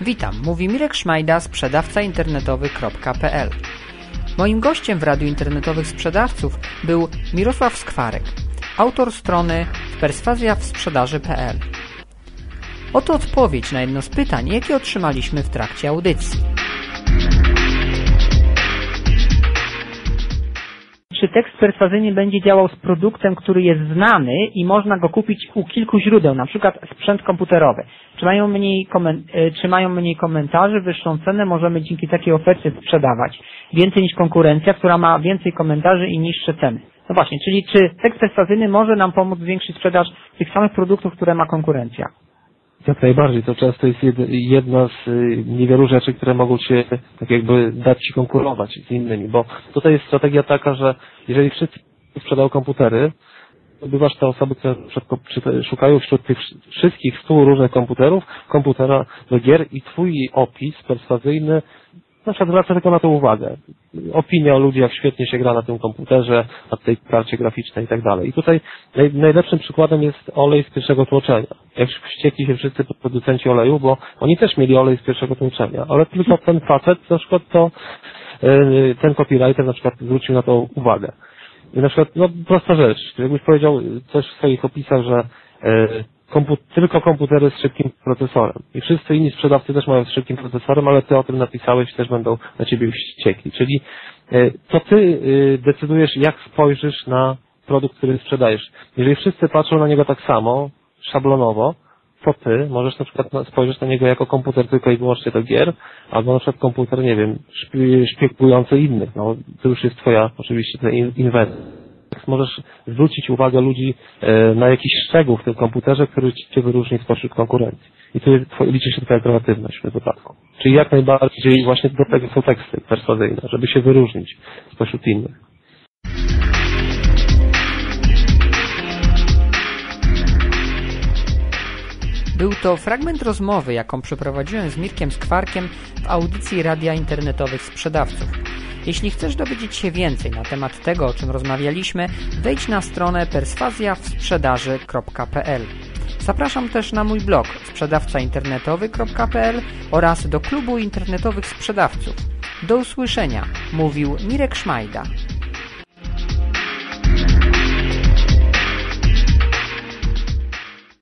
Witam, mówi Mirek Szmajda, sprzedawca internetowy.pl. Moim gościem w Radiu Internetowych Sprzedawców był Mirosław Skwarek, autor strony perswazja w sprzedaży.pl. Oto odpowiedź na jedno z pytań, jakie otrzymaliśmy w trakcie audycji. Czy tekst perswazyjny będzie działał z produktem, który jest znany i można go kupić u kilku źródeł, na przykład sprzęt komputerowy? Czy mają mniej, e, czy mają mniej komentarzy, wyższą cenę możemy dzięki takiej ofercie sprzedawać? Więcej niż konkurencja, która ma więcej komentarzy i niższe ceny. No właśnie, czyli czy tekst perswazyjny może nam pomóc zwiększyć sprzedaż tych samych produktów, które ma konkurencja? Jak najbardziej. To często jest jed, jedna z y, niewielu rzeczy, które mogą Cię tak jakby dać Ci konkurować z innymi, bo tutaj jest strategia taka, że jeżeli wszyscy sprzedają komputery, to bywasz te osoby, które szukają wśród tych wszystkich stu różnych komputerów, komputera do gier i Twój opis perswazyjny na przykład zwraca tylko na to uwagę. Opinia o ludziach, jak świetnie się gra na tym komputerze, na tej karcie graficznej i tak dalej. I tutaj naj, najlepszym przykładem jest olej z pierwszego tłoczenia. Jak wściekli się wszyscy producenci oleju, bo oni też mieli olej z pierwszego tłoczenia, ale tylko ten facet, na przykład to yy, ten copywriter na przykład zwrócił na to uwagę. I na przykład, no prosta rzecz, jakbyś powiedział coś w swoich opisach, że yy, kompu tylko komputery z szybkim procesorem. I wszyscy inni sprzedawcy też mają z szybkim procesorem, ale ty o tym napisałeś też będą na ciebie wściekli. Czyli e, to ty e, decydujesz, jak spojrzysz na produkt, który sprzedajesz. Jeżeli wszyscy patrzą na niego tak samo, szablonowo, to ty możesz na przykład spojrzeć na niego jako komputer tylko i wyłącznie do gier, albo na przykład komputer, nie wiem, szpiegujący innych. No, to już jest twoja oczywiście inwencja możesz zwrócić uwagę ludzi e, na jakiś szczegół w tym komputerze, który cię wyróżni spośród konkurencji. I tu liczy się twoja kreatywność w tym wypadku. Czyli jak najbardziej właśnie do tego są teksty perswazyjne, żeby się wyróżnić spośród innych. Był to fragment rozmowy, jaką przeprowadziłem z Mirkiem Skwarkiem w audycji Radia Internetowych Sprzedawców. Jeśli chcesz dowiedzieć się więcej na temat tego, o czym rozmawialiśmy, wejdź na stronę perswazjawsprzedaży.pl. Zapraszam też na mój blog sprzedawcainternetowy.pl oraz do klubu internetowych sprzedawców. Do usłyszenia, mówił Mirek Szmajda.